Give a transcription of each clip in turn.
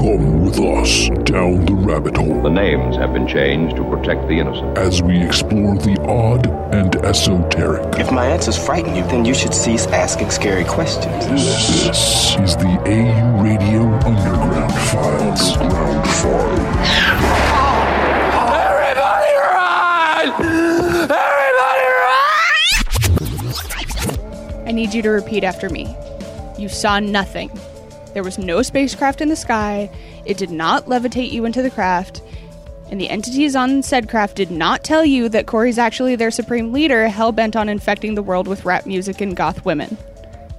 Come with us down the rabbit hole The names have been changed to protect the innocent. as we explore the odd and esoteric. If my answers frighten you, then you should cease asking scary questions. This is the AU Radio Underground Files. Underground Files. Everybody run! Everybody run! I need you to repeat after me. You saw nothing. There was no spacecraft in the sky. It did not levitate you into the craft. And the entities on said craft did not tell you that Kory's actually their supreme leader, hell bent on infecting the world with rap music and goth women.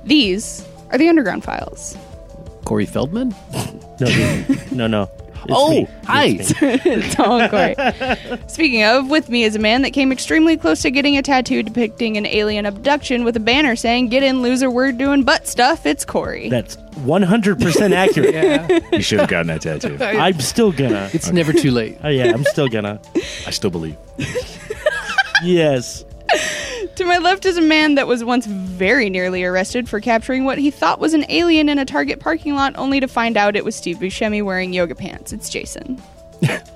These are the Underground Files. Corey Feldman? No, no, no. It's oh, me. hi. It's me. It's all Kory. Speaking of, with me is a man that came extremely close to getting a tattoo depicting an alien abduction with a banner saying, Get in, loser, we're doing butt stuff. It's Kory. That's 100% accurate. You should have gotten that tattoo. I'm still gonna. It's never too late. Oh, yeah, I'm still gonna. I still believe. Yes. To my left is a man that was once very nearly arrested for capturing what he thought was an alien in a Target parking lot, only to find out it was Steve Buscemi wearing yoga pants. It's Jason. what?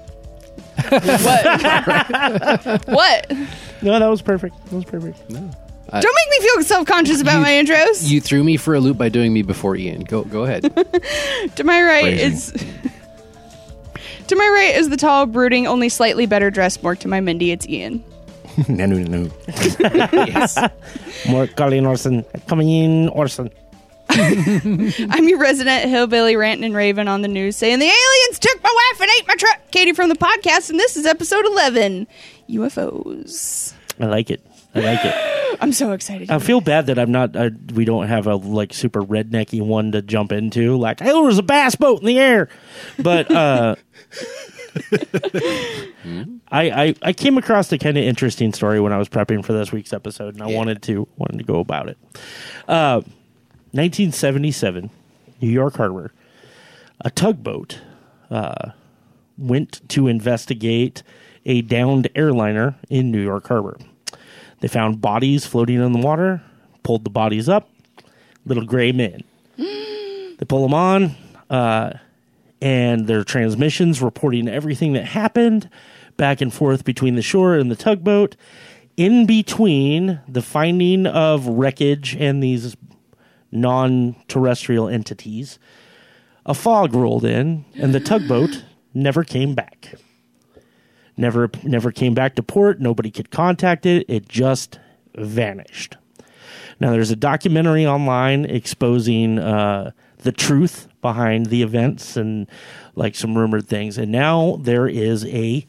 what? No, that was perfect. That was perfect. No. Don't make me feel self conscious about my intros. You threw me for a loop by doing me before Ian. Go go ahead. to my right Phrasing. is. to my right is the tall, brooding, only slightly better dressed Mork. To my Mindy, it's Ian. No, no, no. Mork calling Orson. Coming in, Orson. I'm your resident hillbilly ranting and raving on the news saying the aliens took my wife and ate my truck. Katie from the podcast, and this is episode 11 UFOs. I like it. I like it. I'm so excited. I feel bad that I'm not. Uh, we don't have a like super rednecky one to jump into. Like, hey, there was a bass boat in the air, but uh, I, I I came across a kind of interesting story when I was prepping for this week's episode, and I wanted to wanted to go about it. Uh, 1977, New York Harbor, a tugboat uh, went to investigate a downed airliner in New York Harbor. They found bodies floating in the water, pulled the bodies up, little gray men. they pull them on, uh, and their transmissions reporting everything that happened back and forth between the shore and the tugboat. In between the finding of wreckage and these non terrestrial entities, a fog rolled in, and the tugboat never came back. Never never came back to port. Nobody could contact it. It just vanished. Now there's a documentary online exposing uh, the truth behind the events and like some rumored things and now there is a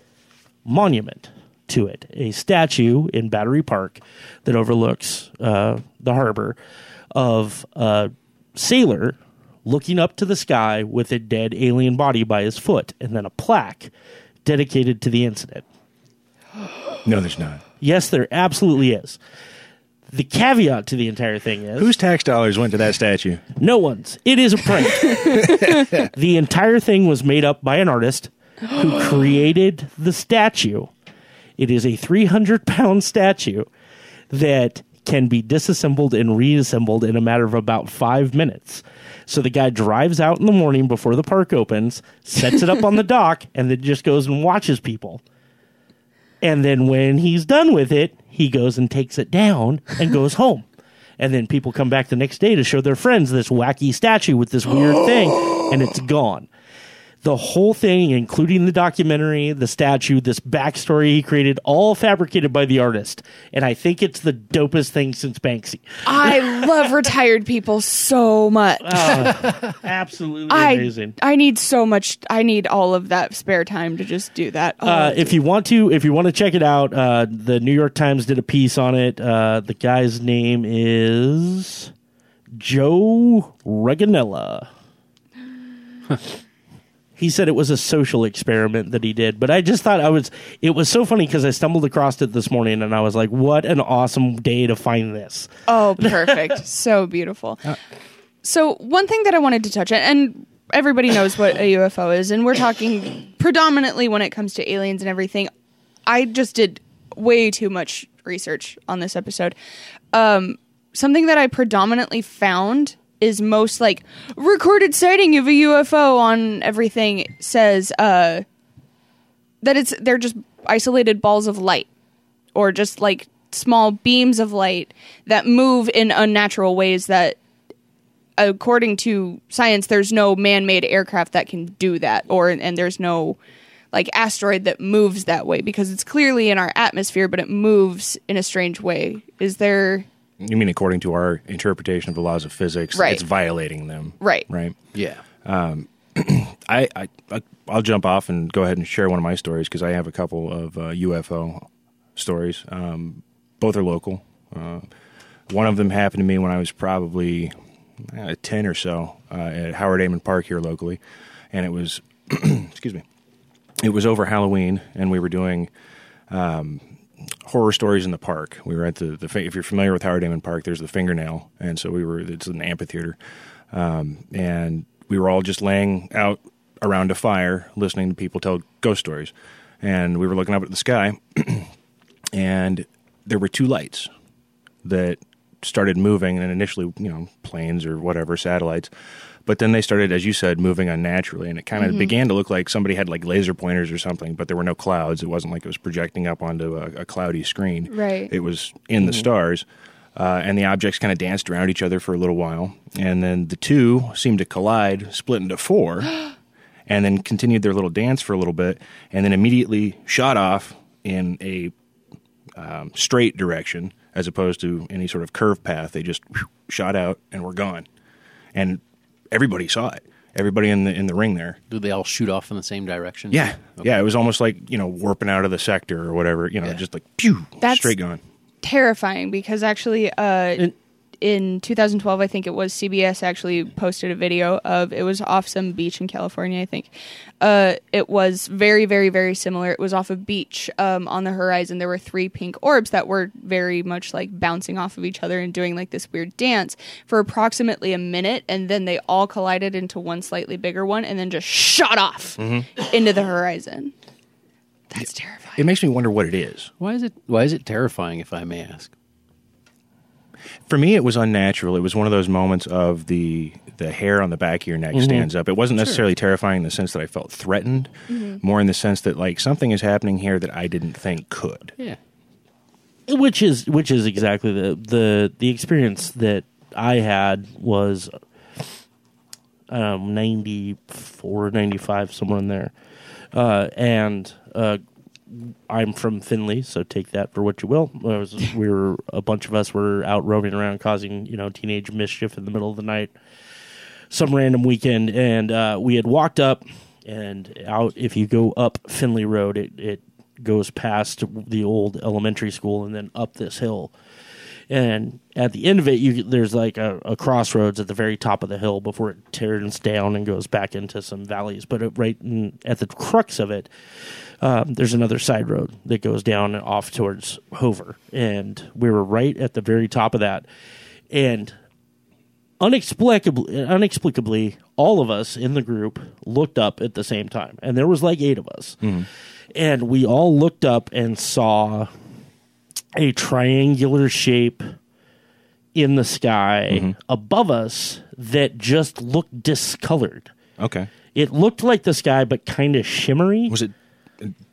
monument to it a statue in battery park that overlooks uh, the harbor of a sailor looking up to the sky with a dead alien body by his foot and then a plaque dedicated to the incident. No, there's not. Yes, there absolutely is. The caveat to the entire thing is Whose tax dollars went to that statue? no one's. It is a prank. the entire thing was made up by an artist who created the statue. It is a 300 pound statue that can be disassembled and reassembled in a matter of about five minutes. So the guy drives out in the morning before the park opens, sets it up on the dock, and then just goes and watches people. And then when he's done with it, he goes and takes it down and goes home. And then people come back the next day to show their friends this wacky statue with this weird thing, and it's gone. The whole thing, including the documentary, the statue, this backstory he created, all fabricated by the artist. And I think it's the dopest thing since Banksy. I love retired people so much. Absolutely I, amazing. I need so much. I need all of that spare time to just do that. Oh, Uh, if you want to, if you want to check it out, uh, the New York Times did a piece on it. Uh, the guy's name is Joe Reginella. he said it was a social experiment that he did, but I just thought I was. It was so funny because I stumbled across it this morning and I was like, "What an awesome day to find this!" Oh, perfect. so beautiful. So, one thing that I wanted to touch on, and everybody knows what a UFO is, and we're talking predominantly when it comes to aliens and everything. I just did way too much research on this episode. Um, something that I predominantly found is most like recorded sighting of a UFO on everything says uh that it's they're just isolated balls of light or just like small beams of light that move in unnatural ways that according to science there's no man-made aircraft that can do that or and there's no like asteroid that moves that way because it's clearly in our atmosphere but it moves in a strange way. Is there You mean according to our interpretation of the laws of physics, Right. it's violating them. Right. Right. Yeah. I, I, I I'll jump off and go ahead and share one of my stories because I have a couple of uh, UFO stories. Um, both are local. Uh, one of them happened to me when I was probably uh, ten or so uh, at Howard Amon Park here locally, and it was excuse me, it was over Halloween, and we were doing um, horror stories in the park. We were at the, the if you're familiar with Howard Amon Park, there's the fingernail, and so we were. It's an amphitheater, um, and we were all just laying out around a fire, listening to people tell ghost stories, and we were looking up at the sky, and there were two lights that started moving, and initially, you know, planes or whatever satellites. But then they started, as you said, moving unnaturally, and it kind of began to look like somebody had like laser pointers or something. But there were no clouds; it wasn't like it was projecting up onto a, a cloudy screen. Right. It was in the stars, uh, and the objects kind of danced around each other for a little while, and then the two seemed to collide, split into four, and then continued their little dance for a little bit, and then immediately shot off in a um, straight direction as opposed to any sort of curve path. They just whew, shot out and were gone, and everybody saw it. Everybody in the in the ring there. Do they all shoot off in the same direction? Yeah, Okay. yeah. It was almost like you know warping out of the sector or whatever. You know, Yeah. just like pew, That's- straight gone. terrifying because actually uh in 2012 i think it was cbs actually posted a video of it was off some beach in california i think uh it was very very very similar it was off a beach um on the horizon there were three pink orbs that were very much like bouncing off of each other and doing like this weird dance for approximately a minute and then they all collided into one slightly bigger one and then just shot off into the horizon that's terrifying It makes me wonder what it is. Why is it? Why is it terrifying? If I may ask. For me, it was unnatural. It was one of those moments of the the hair on the back of your neck stands up. It wasn't necessarily terrifying in the sense that I felt threatened, more in the sense that like something is happening here that I didn't think could. Yeah. which is which is exactly the the the experience that I had was um 94 95 somewhere in there uh and uh I'm from Finley, so take that for what you will. Was, we were a bunch of us were out roaming around, causing you know teenage mischief in the middle of the night, some random weekend, and uh, we had walked up and out. If you go up Finley Road, it it goes past the old elementary school and then up this hill. And at the end of it, you there's like a, a crossroads at the very top of the hill before it turns down and goes back into some valleys. But it, right in, at the crux of it, um, there's another side road that goes down and off towards Hover, and we were right at the very top of that, and unexplicably, unexplicably, all of us in the group looked up at the same time, and there was like eight of us, and we all looked up and saw a triangular shape in the sky above us that just looked discolored. Okay. It looked like the sky, but kind of shimmery. Was it?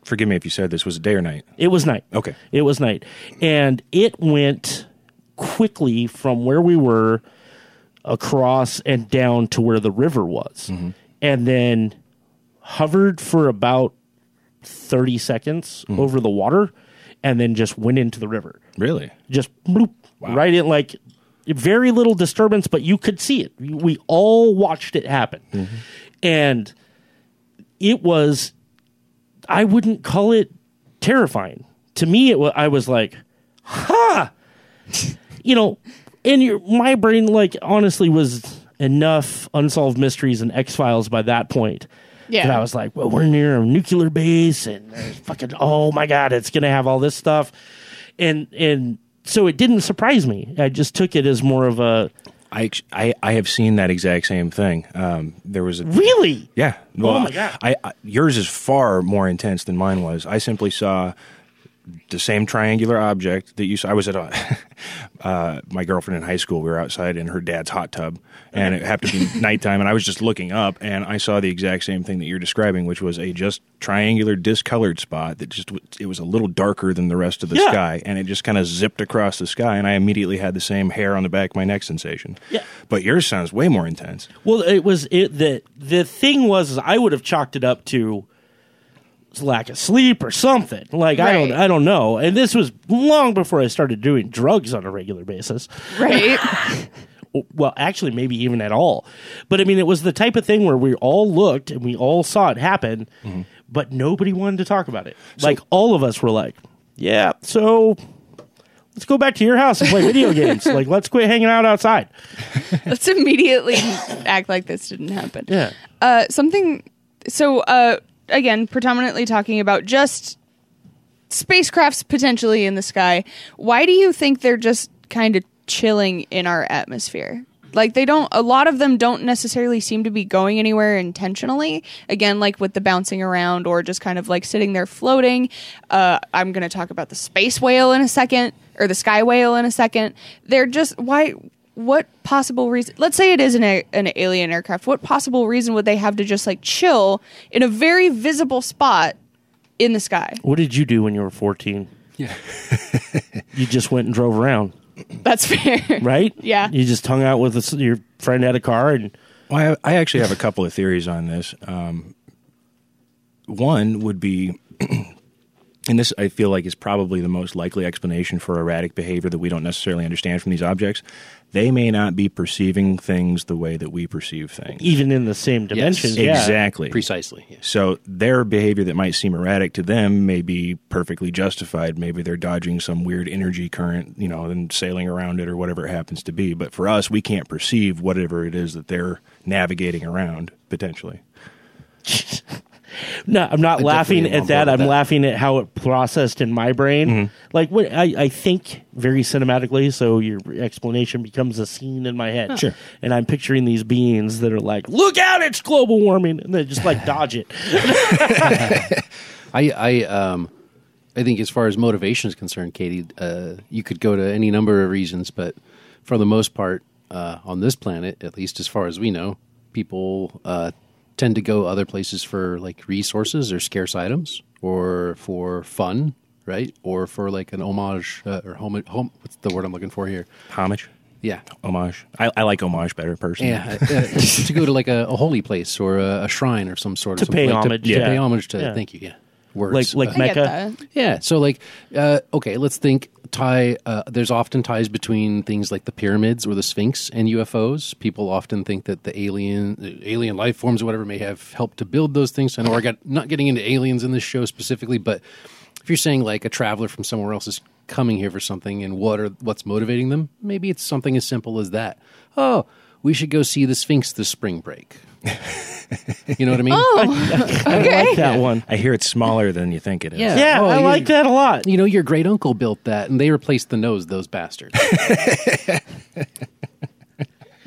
Forgive me if you said this. Was it day or night? It was night. Okay. It was night. And it went quickly from where we were across and down to where the river was. Mm-hmm. And then hovered for about 30 seconds mm-hmm. over the water and then just went into the river. Really? Just bloop, right in like very little disturbance, but you could see it. We all watched it happen. Mm-hmm. And it was I wouldn't call it terrifying. To me, it was, I was like, ha! you know, and your, my brain, like, honestly was enough unsolved mysteries and X Files by that point. Yeah. That I was like, well, we're near a nuclear base and fucking, oh my God, it's going to have all this stuff. And, and so it didn't surprise me. I just took it as more of a, I, I I have seen that exact same thing. Um, there was a really? Yeah. Well, Oh my God. I, I yours is far more intense than mine was. I simply saw the same triangular object that you saw. I was at a, uh, my girlfriend in high school. We were outside in her dad's hot tub, and it happened to be nighttime. And I was just looking up, and I saw the exact same thing that you're describing, which was a just triangular, discolored spot that just it was a little darker than the rest of the Yeah. sky, and it just kind of zipped across the sky. And I immediately had the same hair on the back of my neck sensation. Yeah. but yours sounds way more intense. Well, it was it the the thing was I would have chalked it up to lack of sleep or something. Like I don't Right. I don't know. And this was long before I started doing drugs on a regular basis. Right. Well, actually, maybe even at all. But I mean, it was the type of thing where we all looked and we all saw it happen, but nobody wanted to talk about it. like all of us were like, "Yeah, so." Let's go back to your house and play video games. Like, let's quit hanging out outside. Let's immediately act like this didn't happen. Yeah. Uh, something. So, uh, again, predominantly talking about just spacecrafts potentially in the sky. Why do you think they're just kind of chilling in our atmosphere? Like they don't. A lot of them don't necessarily seem to be going anywhere intentionally. Again, like with the bouncing around or just kind of like sitting there floating. Uh, I'm going to talk about the space whale in a second, or the sky whale in a second. They're just why. What possible reason? Let's say it is an, a, an alien aircraft. What possible reason would they have to just like chill in a very visible spot in the sky? What did you do when you were 14? Yeah. You just went and drove around, That's fair, right? Yeah. You just hung out with this, your friend had a car and Well, I, I actually have a couple of theories on this. Um, one would be, and this I feel like is probably the most likely explanation for erratic behavior that we don't necessarily understand from these objects. They may not be perceiving things the way that we perceive things. even in the same dimensions. yeah. Exactly. Precisely. Yes. So their behavior that might seem erratic to them may be perfectly justified. Maybe they're dodging some weird energy current, you know, and sailing around it or whatever it happens to be. But for us, we can't perceive whatever it is that they're navigating around potentially. No, I'm not I laughing at that. I'm that. laughing at how it processed in my brain. Mm-hmm. Like what I, I think very cinematically, so your explanation becomes a scene in my head. Sure. And I'm picturing these beings that are like, "Look out! It's global warming," and they just like dodge it. I, I, um, I think as far as motivation is concerned, Katie, uh, you could go to any number of reasons, but for the most part, uh, on this planet, at least as far as we know, people uh, tend to go other places for like resources or scarce items, or for fun, right? Or for like an homage uh, or home, home. What's the word I'm looking for here? Homage, Yeah, homage. I, I like homage better personally. yeah, uh, to go to like a, a holy place or a, a shrine or some sort To of pay like homage, to, yeah. to pay homage to. Yeah. Thank you. Yeah, words Like like I get Mecca. that. yeah. So like, uh, okay, let's think tie. Uh, there's often ties between things like the pyramids or the Sphinx and UFOs. People often think that the alien, the alien life forms or whatever may have helped to build those things. I know we're got, not getting into aliens in this show specifically, but if you're saying like a traveler from somewhere else is coming here for something and what are what's motivating them, maybe it's something as simple as that. Oh, we should go see the Sphinx this spring break. you know what I mean? Oh, I like that one. I hear it's smaller than you think it is. Yeah. Yeah, Oh, I like that a lot. You know, your great uncle built that, and they replaced the nose. Those bastards.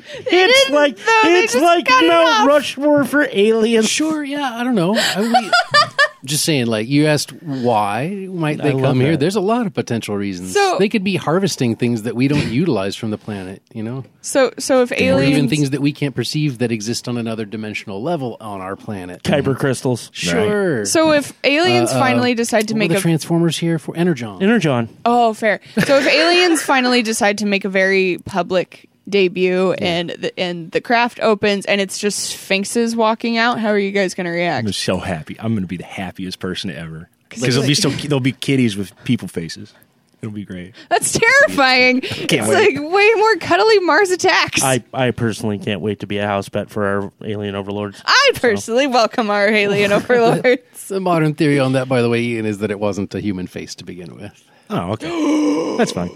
It's like though, it's like got it Mount. Rushmore for aliens. sure, yeah, I don't know. I mean, just saying, like you asked, why might they I love come here? that. There's a lot of potential reasons. So- they could be harvesting things that we don't utilize from the planet. You know, So, so if or aliens, even things that we can't perceive that exist on another dimensional level on our planet. Kyber crystals. Sure. so if aliens Uh, uh, finally decide to what make the a transformers here for Energon. Energon. oh fair, so if aliens finally decide to make a very public debut and the, and the craft opens and it's just sphinxes walking out, how are you guys going to react I'm so happy. I'm going to be the happiest person ever it's because there'll be so there'll be kitties with people faces. It'll be great. That's terrifying. it's wait. like way more cuddly Mars attacks. I, I personally can't wait to be a house pet for our alien overlords. I personally welcome our alien overlords. the modern theory on that, by the way, Ian, is that it wasn't a human face to begin with. Oh, okay. That's fine.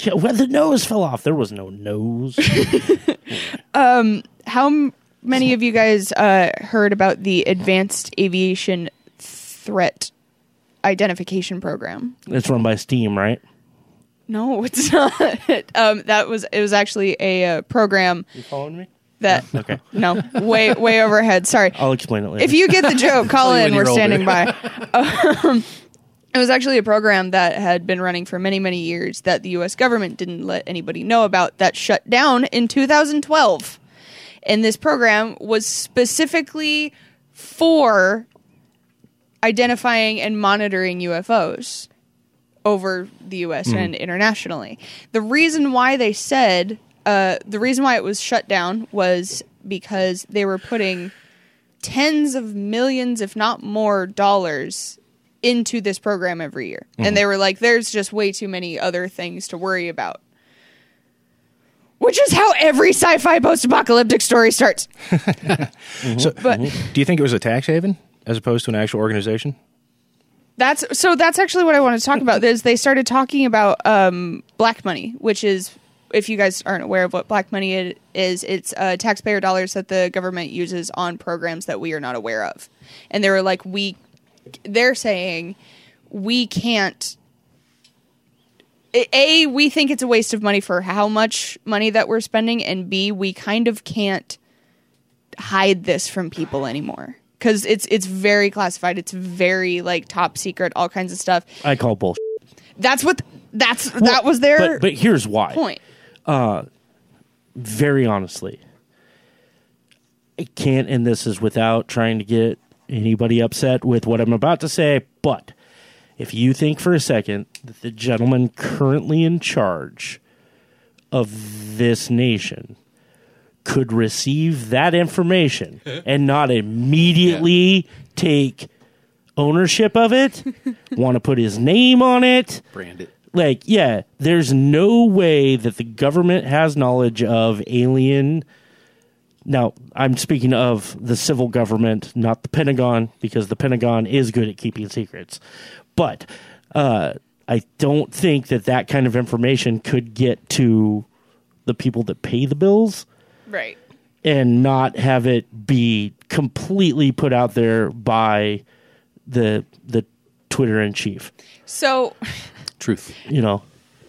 Yeah, well, the nose fell off. There was no nose. How m- many of you guys uh, heard about the Advanced Aviation Threat Identification Program? it's run by Steam, right? No, it's not. um, that was it was actually a uh, program You following me? that Okay. no way way overhead. Sorry. I'll explain it later. If you get the joke, call in. We're standing by. Um, It was actually a program that had been running for many, many years that the US government didn't let anybody know about that shut down in 2012. And this program was specifically for identifying and monitoring UFOs over the US and internationally. The reason why they said, uh, the reason why it was shut down was because they were putting tens of millions, if not more, dollars into this program every year. And they were like, there's just way too many other things to worry about. Which is how every sci fi post apocalyptic story starts. So, But do you think it was a tax haven as opposed to an actual organization? that's so that's actually what I wanted to talk about. Is they started talking about um, black money, which is if you guys aren't aware of what black money it is, it's uh, taxpayer dollars that the government uses on programs that we are not aware of. And they were like, we, they're saying we can't. A, we think it's a waste of money for how much money that we're spending, and B, we kind of can't hide this from people anymore because it's it's very classified. It's very like top secret, all kinds of stuff. I call bullshit. That's what that's that was their But, but here's why. point. Uh, very honestly, I can't, and this is without trying to get anybody upset with what I'm about to say, but if you think for a second that the gentleman currently in charge of this nation could receive that information and not immediately take ownership of it, want to put his name on it, Brand it. like yeah there's no way that the government has knowledge of alien now i'm speaking of the civil government not the pentagon because the pentagon is good at keeping secrets but uh, i don't think that that kind of information could get to the people that pay the bills Right. and not have it be completely put out there by the the twitter in chief So Truth. you know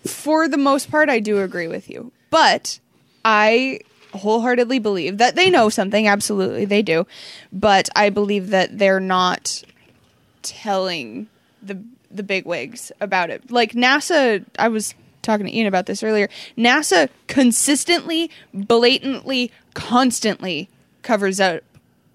for the most part, I do agree with you, but I wholeheartedly believe that they know something. Absolutely, they do, but I believe that they're not telling the the big wigs about it. Like NASA, I was talking to Ian about this earlier. NASA consistently, blatantly, constantly covers up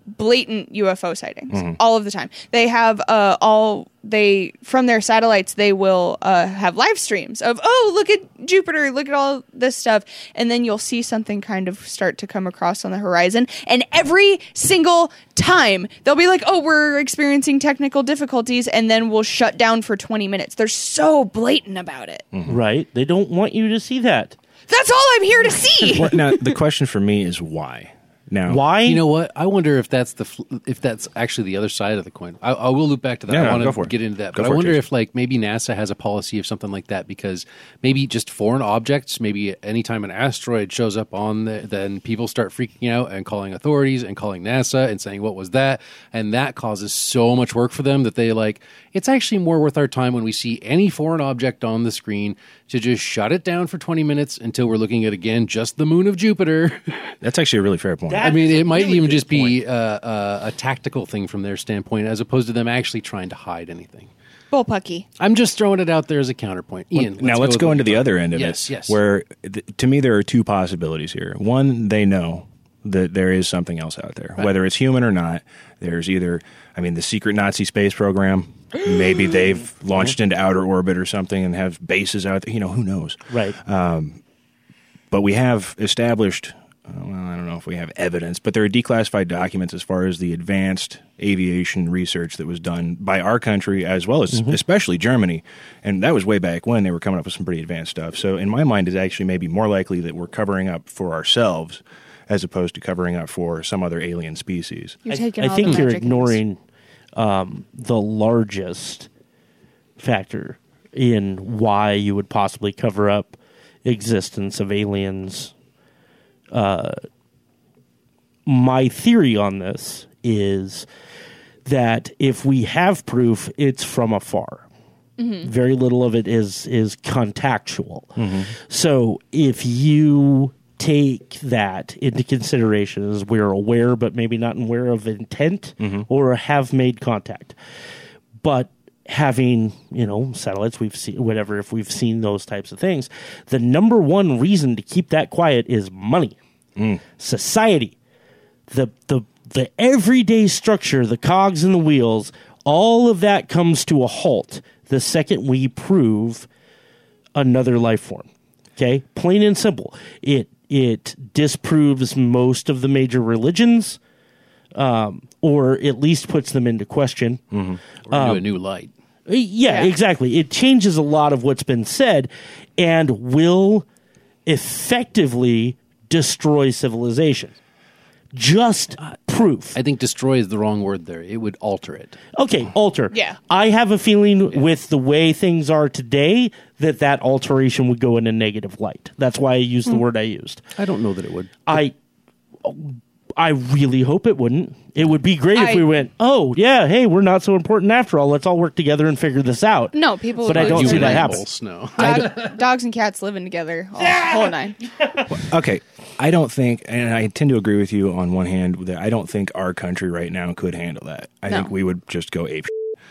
blatant UFO sightings all of the time. They have uh, all they from their satellites. They will uh, have live streams of oh look at Jupiter, look at all this stuff, and then you'll see something kind of start to come across on the horizon. And every single time they'll be like, oh we're experiencing technical difficulties, and then we'll shut down for twenty minutes. They're so blatant about it. right they don't want you to see that That's all I'm here to see. Well, now, the question for me is why? Now, Why? You know what? I wonder if that's the fl- if that's actually the other side of the coin. I, I will loop back to that. Yeah, I want to get into that, Go but I for it, wonder if like maybe NASA has a policy of something like that because maybe just foreign objects. Maybe anytime an asteroid shows up on the, then people start freaking out and calling authorities and calling NASA and saying what was that, and that causes so much work for them that they like. It's actually more worth our time when we see any foreign object on the screen to just shut it down for twenty minutes until we're looking at again just the moon of Jupiter. that's actually a really fair point. That- I mean, it might really even good just be uh, uh, a tactical thing from their standpoint, as opposed to them actually trying to hide anything. Bullpucky. I'm just throwing it out there as a counterpoint. Ian, now let's with go into the other end of yes, it. Yes, Where th- to me there are two possibilities here. One, they know that there is something else out there, whether it's human or not. There's either, I mean, the secret Nazi space program. Maybe they've launched into outer orbit or something and have bases out there. You know, who knows? right. but we have established uh, well i don't know if we have evidence but there are declassified documents as far as the advanced aviation research that was done by our country as well as especially germany and that was way back when they were coming up with some pretty advanced stuff so in my mind it's actually maybe more likely that we're covering up for ourselves as opposed to covering up for some other alien species You're I, taking I all think the you're magic in this. ignoring um, the largest factor in why you would possibly cover up existence of aliens. Uh, my theory on this is that if we have proof, it's from afar. Very little of it is is contactual. So if you take that into consideration as we're aware but maybe not aware of intent mm-hmm. or have made contact. But having you know satellites we've seen whatever if we've seen those types of things the number one reason to keep that quiet is money. Mm. Society. The the the everyday structure the cogs and the wheels all of that comes to a halt the second we prove another life form. Okay? Plain and simple. It it disproves most of the major religions um, or at least puts them into question Or Um, into a new light. Yeah, Yeah. exactly. It changes a lot of what's been said and will effectively destroy civilization. Just proof. I think destroy is the wrong word there. It would alter it. Okay, alter. Yeah. I have a feeling with the way things are today that that alteration would go in a negative light. That's why I used Hmm. the word I used. I don't know that it would. I I really hope it wouldn't. It would be great if I- we went, "Oh, yeah, hey, we're not so important after all. Let's all work together and figure this out." No, people But I don't see that minds. happen. No. Dog, dogs and cats living together, all, whole nine. Okay, I don't think, and I tend to agree with you on one hand that I don't think our country right now could handle that. I No. think we would just go ape.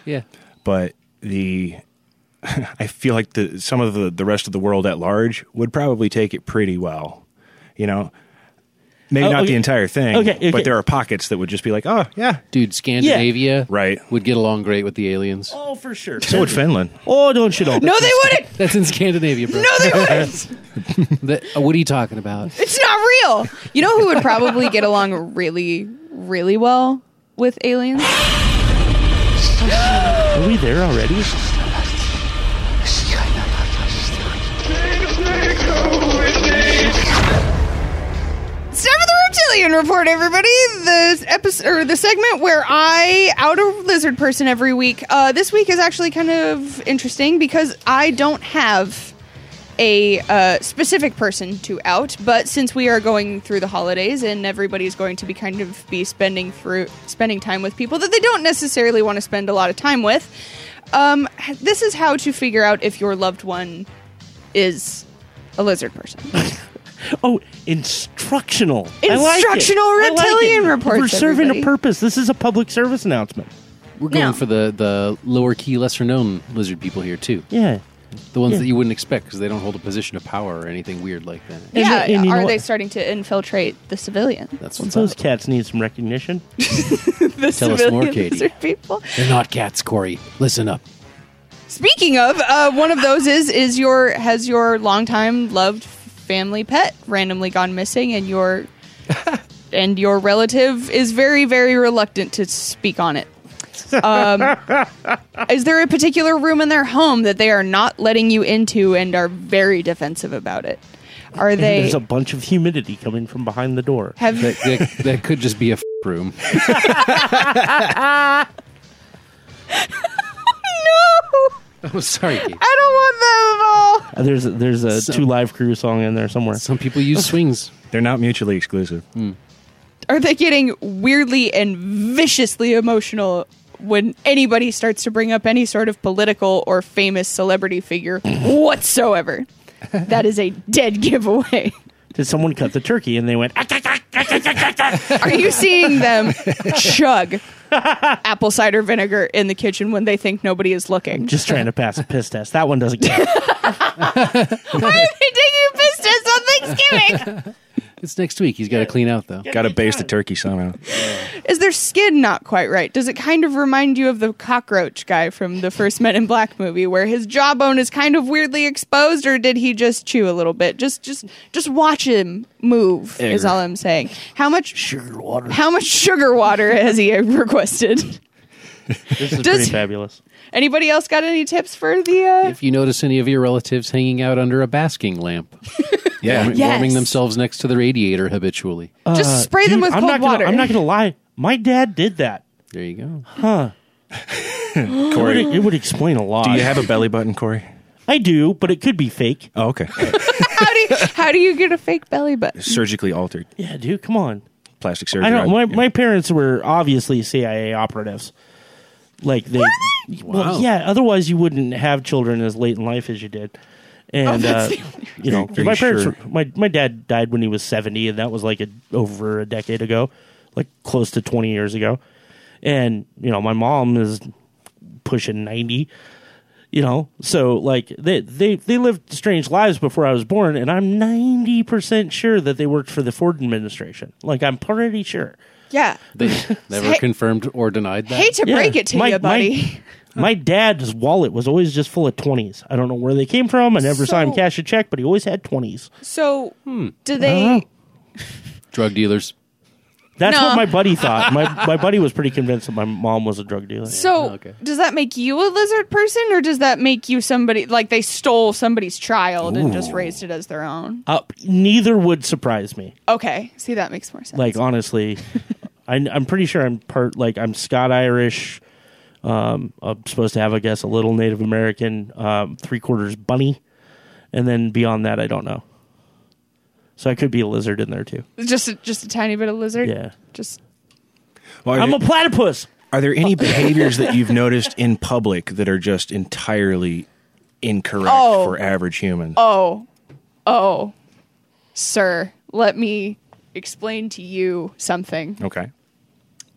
Yeah. But the, I feel like the some of the the rest of the world at large would probably take it pretty well. You know, maybe Oh, not okay. the entire thing. Okay, okay. but there are pockets that would just be like, oh yeah, Dude, Scandinavia Right. would get along great with the aliens. Oh, for sure. so would Finland. Oh, don't you know? No, they wouldn't. That's in Scandinavia, bro. No, they wouldn't. That- uh, what are you talking about? It's not real. You know who would probably get along really, really well with aliens? Are we there already? Reptilian Report, everybody. The episode or the segment where I out a lizard person every week. Uh, this week is actually kind of interesting because I don't have a uh, specific person to out, but since we are going through the holidays and everybody's going to be kind of be spending through spending time with people that they don't necessarily want to spend a lot of time with, um, this is how to figure out if your loved one is a lizard person. Oh, instructional. I like it. Instructional I like reptilian it. reports, We're serving everybody. a purpose. This is a public service announcement. We're going Now- for the, the lower key, lesser known lizard people here, too. Yeah. The ones Yeah. that you wouldn't expect because they don't hold a position of power or anything weird like that. And yeah, the- and you know are they what? starting to infiltrate the civilian? That's what's Those up. cats need some recognition. The Tell us more, Katie. lizard people. They're not cats, Kory. Listen up. Speaking of, uh, one of those is is your has your longtime loved family pet randomly gone missing, and your and your relative is very very reluctant to speak on it. Um, is there a particular room in their home that they are not letting you into and are very defensive about it? Are they There's a bunch of humidity coming from behind the door. have That, that, that could just be a f- room. no? Oh, sorry, Kate. I don't want that at all. Uh, There's a, there's a So- two live crew song in there somewhere. Some people use swings. They're not mutually exclusive. Are they getting weirdly and viciously emotional when anybody starts to bring up any sort of political or famous celebrity figure whatsoever? That is a dead giveaway. Did someone cut the turkey and they went? "Ah, ah, ah, ah, ah, ah, ah." Are you seeing them chug apple cider vinegar in the kitchen when they think nobody is looking? Just trying to pass a piss test. That one doesn't count. Why are they taking a piss test on Thanksgiving? It's next week. He's got to clean out, though. Got to baste the turkey somehow. Is their skin not quite right? Does it kind of remind you of the cockroach guy from the first Men in Black movie, where his jawbone is kind of weirdly exposed, or did he just chew a little bit? Just, just, just watch him move. Is all I'm saying. How much Sugar water. How much sugar water has he requested? This is Does- pretty fabulous. Anybody else got any tips for the? Uh, If you notice any of your relatives hanging out under a basking lamp, Yeah. warming, Yes. warming themselves next to the radiator habitually. just spray them Dude, with I'm cold not gonna, water. I'm not going to lie. My dad did that. There you go. It would, Kory, it would explain a lot. do you have a belly button, Kory? I do, but it could be fake. Oh, okay. how do you, how do you get a fake belly button? Surgically altered Yeah, dude, come on. plastic surgery. I don't. My, Yeah. my parents were obviously CIA operatives. Like they, well, Wow. yeah. Otherwise, you wouldn't have children as late in life as you did. And uh, you know, Are my you parents. sure? Were, my my dad died when he was seventy, and that was like a, over a decade ago, like close to twenty years ago. And you know, my mom is pushing ninety. You know, so like they they they lived strange lives before I was born, and I'm ninety percent sure that they worked for the Ford administration. Like I'm pretty sure. Yeah. They never Hey- confirmed or denied that. Hate to Yeah. break it to My- you, buddy. My, my dad's wallet was always just full of twenties. I don't know where they came from. I never saw him cash a check, but he always had twenties. so, Hmm. do they? Drug dealers. That's No. what my buddy thought. My my buddy was pretty convinced that my mom was a drug dealer. So, okay. does that make you a lizard person, or does that make you somebody like they stole somebody's child and just raised it as their own? Uh, neither would surprise me. Okay, see that makes more sense. Like honestly, I, I'm pretty sure I'm part like I'm Scott Irish. Um, I'm supposed to have, I guess, a little Native American, um, three quarters bunny, and then beyond that, I don't know. So I could be a lizard in there too. just a, just a tiny bit of lizard. Yeah, Just Well, are, I'm a platypus. are there any behaviors that you've noticed in public that are just entirely incorrect Oh. for average humans? oh, oh, sir. Let me explain to you something. Okay.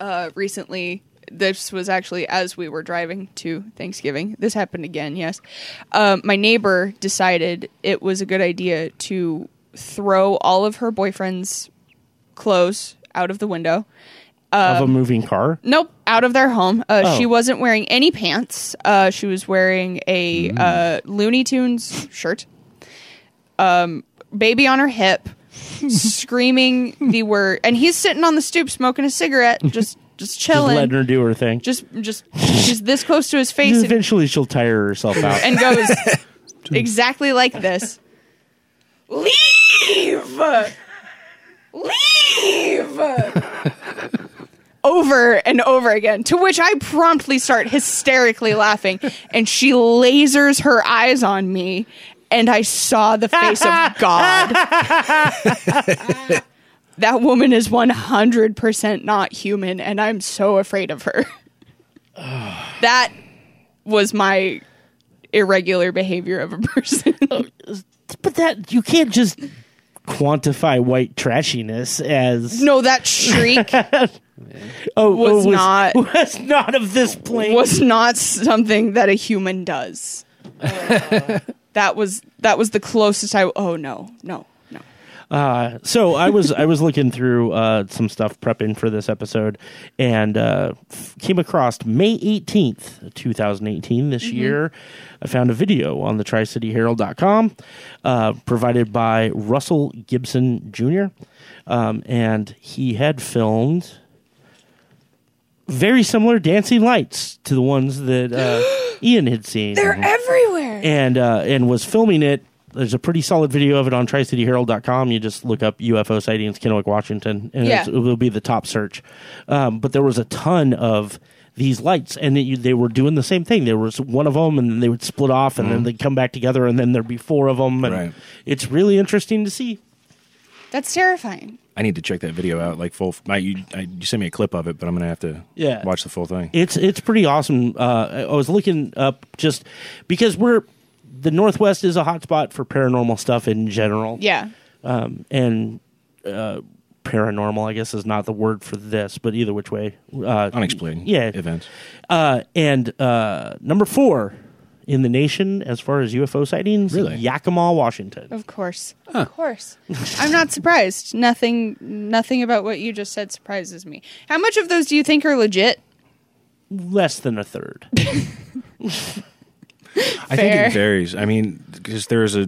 uh, recently. This was actually as we were driving to Thanksgiving. This happened again, yes. Um, my neighbor decided it was a good idea to throw all of her boyfriend's clothes out of the window. of a moving car. Nope, out of their home. Uh, Oh. She wasn't wearing any pants. Uh, she was wearing a uh, Looney Tunes shirt. Um, baby on her hip, screaming the word, and he's sitting on the stoop smoking a cigarette, just just Just chilling. letting her do her thing. just just she's this close to his face and, Eventually, she'll tire herself out. and goes exactly like this leave leave leave. over and over again to which i promptly start hysterically laughing and she lasers her eyes on me and i saw the face of god that woman is 100% not human and i'm so afraid of her that was my irregular behavior of a person. but that you can't just quantify white trashiness as no, that shriek oh, was oh, not- was not of this plane. was not something that a human does. that was that was the closest I. Oh no, no, no. Uh, so I was I was looking through uh, some stuff prepping for this episode, and uh, f- came across May eighteenth, two thousand eighteen. This year, I found a video on the TriCityHerald.com, uh, provided by Russell Gibson Jr. Um, and he had filmed very similar dancing lights to the ones that uh, Ian had seen They're everywhere. and uh, and was filming it. There's a pretty solid video of it on TriCityHerald.com. You just look up UFO sightings Kennewick, Washington, and Yeah. it's, it will be the top search. Um, but there was a ton of these lights, and they, they were doing the same thing. There was one of them, and then they would split off, and then they'd come back together, and then there'd be four of them. And Right. It's really interesting to see. That's terrifying. I need to check that video out. Like full. I, you, I, you sent me a clip of it, but I'm gonna have to Yeah. watch the full thing. It's it's pretty awesome. Uh, I I was looking up just because we're the Northwest is a hotspot for paranormal stuff in general. Yeah. um, and uh, paranormal, I guess, is not the word for this, but either which way, uh, Unexplained. Yeah. Events. Uh, and uh, number four in the nation as far as UFO sightings, Really? Yakima, Washington. Of course. Of course. I'm not surprised. Nothing nothing about what you just said surprises me. How much of those do you think are legit? Less than a third. I think it varies. I mean, because there's a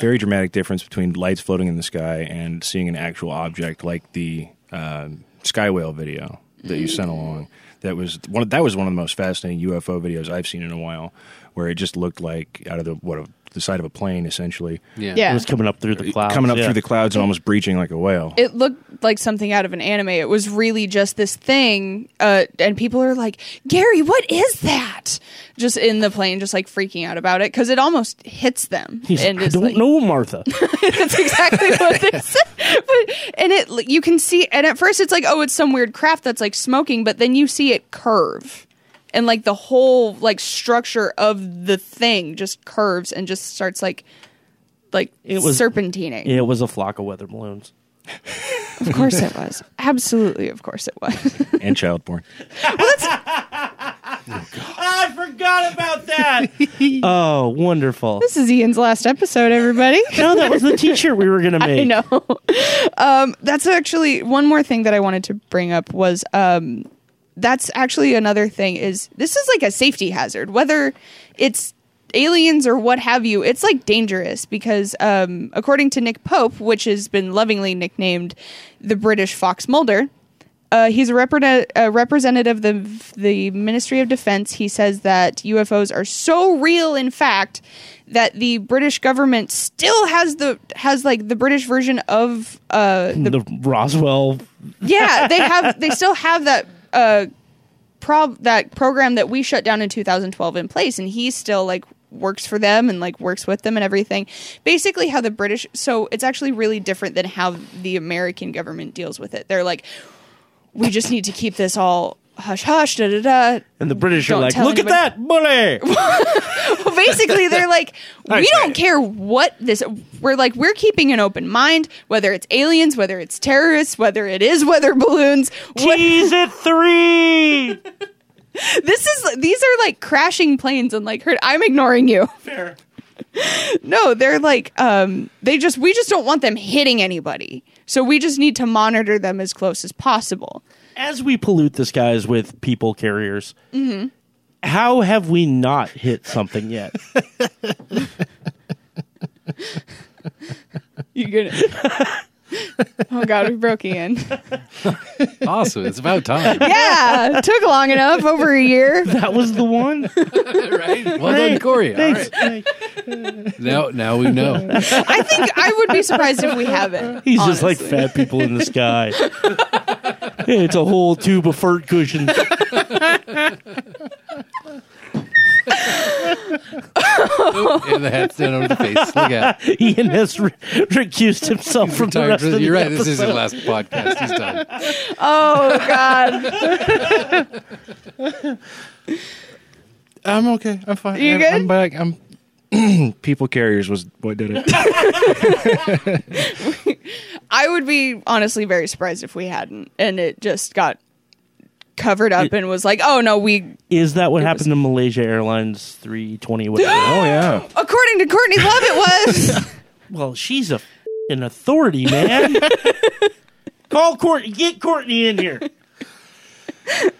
very dramatic difference between lights floating in the sky and seeing an actual object, like the uh, sky whale video that you sent along. That was one. Of, that was one of the most fascinating UFO videos I've seen in a while, where it just looked like out of the what the side of a plane, essentially, Yeah. Yeah. It was coming up through the clouds. coming up yeah. through the clouds and almost breaching like a whale. it looked like something out of an anime. It was really just this thing, uh, and people are like, "Gary, what is that?" Just in the plane, just like freaking out about it because it almost hits them. He's, and I it's don't like- know, Martha. That's exactly what they said. But and it you can see, and at first it's like, oh, it's some weird craft that's like smoking, but then you see it curve, and like the whole like structure of the thing just curves and just starts like like It was- serpentining. it was a flock of weather balloons. Of course it was. Absolutely, of course it was. and child porn. I forgot forgot about that. oh, wonderful. This is Ian's last episode, everybody. No, that was the T-shirt we were gonna make. I know. um, that's actually one more thing that I wanted to bring up was um, that's actually another thing is this is like a safety hazard, whether it's aliens or what have you. It's like dangerous because um, according to Nick Pope, which has been lovingly nicknamed the British Fox Mulder. Uh, he's a, repre- a representative of the, the Ministry of Defense. He says that UFOs are so real, in fact, that the British government still has the has like the British version of uh, the The Roswell. yeah, they have. They still have that uh, prob that program that we shut down in 2012 in place, and he still like works for them and like works with them and everything. Basically, how the British. So it's actually really different than how the American government deals with it. They're like, we just need to keep this all hush hush da da da. And the British are Don't like, tell look at that bully. Well, basically, they're like, we don't care what this. We're like, we're keeping an open mind, whether it's aliens, whether it's terrorists, whether it is weather balloons. what- Tease it three. this is these are like crashing planes and like hurt. I'm ignoring you. Fair. No, they're like um they just we just don't want them hitting anybody. So we just need to monitor them as close as possible. As we pollute the skies with people carriers, Mm-hmm. how have we not hit something yet? You're gonna Oh god, we broke Ian. Awesome. It's about time. Yeah, it took long enough, over a year. that was the one. right? Well done, Kory. All right. Now, now we know. I think I would be surprised if we haven't. He's just like fat people in the sky. it's a whole tube of fart cushions. And the hat's down over the face. Look at Ian has re- recused himself from the Retired rest for of the- the You're right. This is his last podcast. He's done. Oh god. I'm okay. I'm fine. You I'm, good? I'm back. I'm. People carriers was what did it. I would be honestly very surprised if we hadn't and it just got covered up and was like, "Oh no, we Is that what happened was- to Malaysia Airlines 320? Whatever. oh yeah. according to Courtney Love it was." well, she's a an authority, man. Call Courtney. Get Courtney in here. oh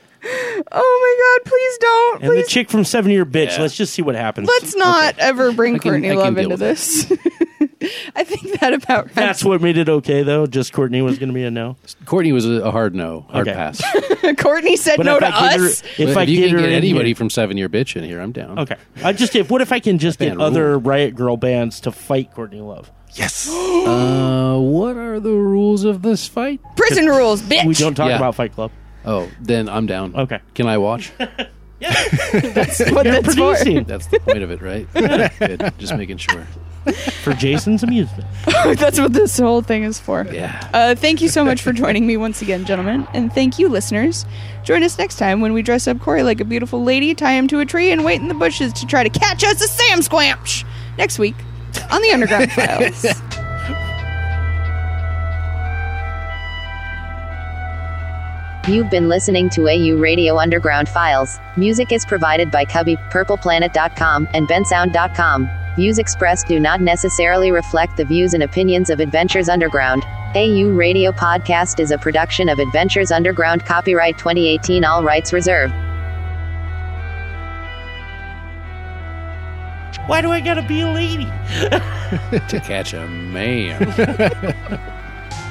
my god, please don't. And the Please chick from Seven Year Bitch. Yeah. Let's just see what happens. let's not ever bring I can- Courtney I can Love deal into with this. I think that about wraps That's what made it okay, though. Just Courtney was going to be a no. Courtney was a, a hard no, hard Okay. pass. Courtney said But no if to I get her, us. if But I you get can her get in anybody here- from Seven Year Bitch in here, I'm down. okay. I just if what if I can just get Band other rule. Riot Girl bands to fight Courtney Love? Yes. Uh, what are the rules of this fight? Prison rules, bitch. We don't talk Yeah. about Fight Club. Oh, then I'm down. Okay. Can I watch? Yeah. That's what You're that's for. producing That's the point of it, right? Good. Just making sure. for Jason's amusement. that's what this whole thing is for. Yeah. Uh, thank you so much for joining me once again, gentlemen. And thank you, listeners. Join us next time when we dress up Kory like a beautiful lady, tie him to a tree, and wait in the bushes to try to catch us a Sam Squamch. Next week on the Underground Files. You've been listening to AU Radio Underground Files. Music is provided by Kubbi, PurplePlanet.com, and BenSound.com. Views expressed do not necessarily reflect the views and opinions of Adventures Underground. AU Radio Podcast is a production of Adventures Underground, copyright 2018, all rights reserved. Why do I gotta be a lady? to catch a man.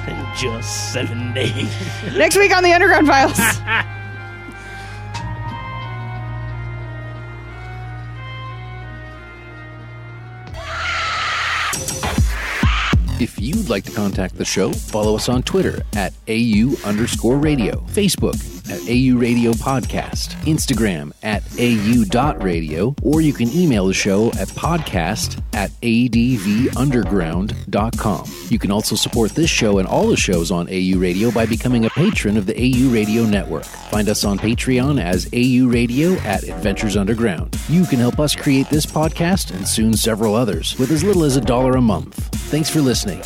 In just seven days. Next week on the Underground Files. If you'd like to contact the show, follow us on Twitter at AU underscore radio, Facebook at AU Radio Podcast, Instagram at AU dot radio, or you can email the show at podcast at advunderground.com. You can also support this show and all the shows on AU Radio by becoming a patron of the AU Radio Network. Find us on Patreon as AU Radio at Adventures Underground. You can help us create this podcast and soon several others with as little as a dollar a month. Thanks for listening.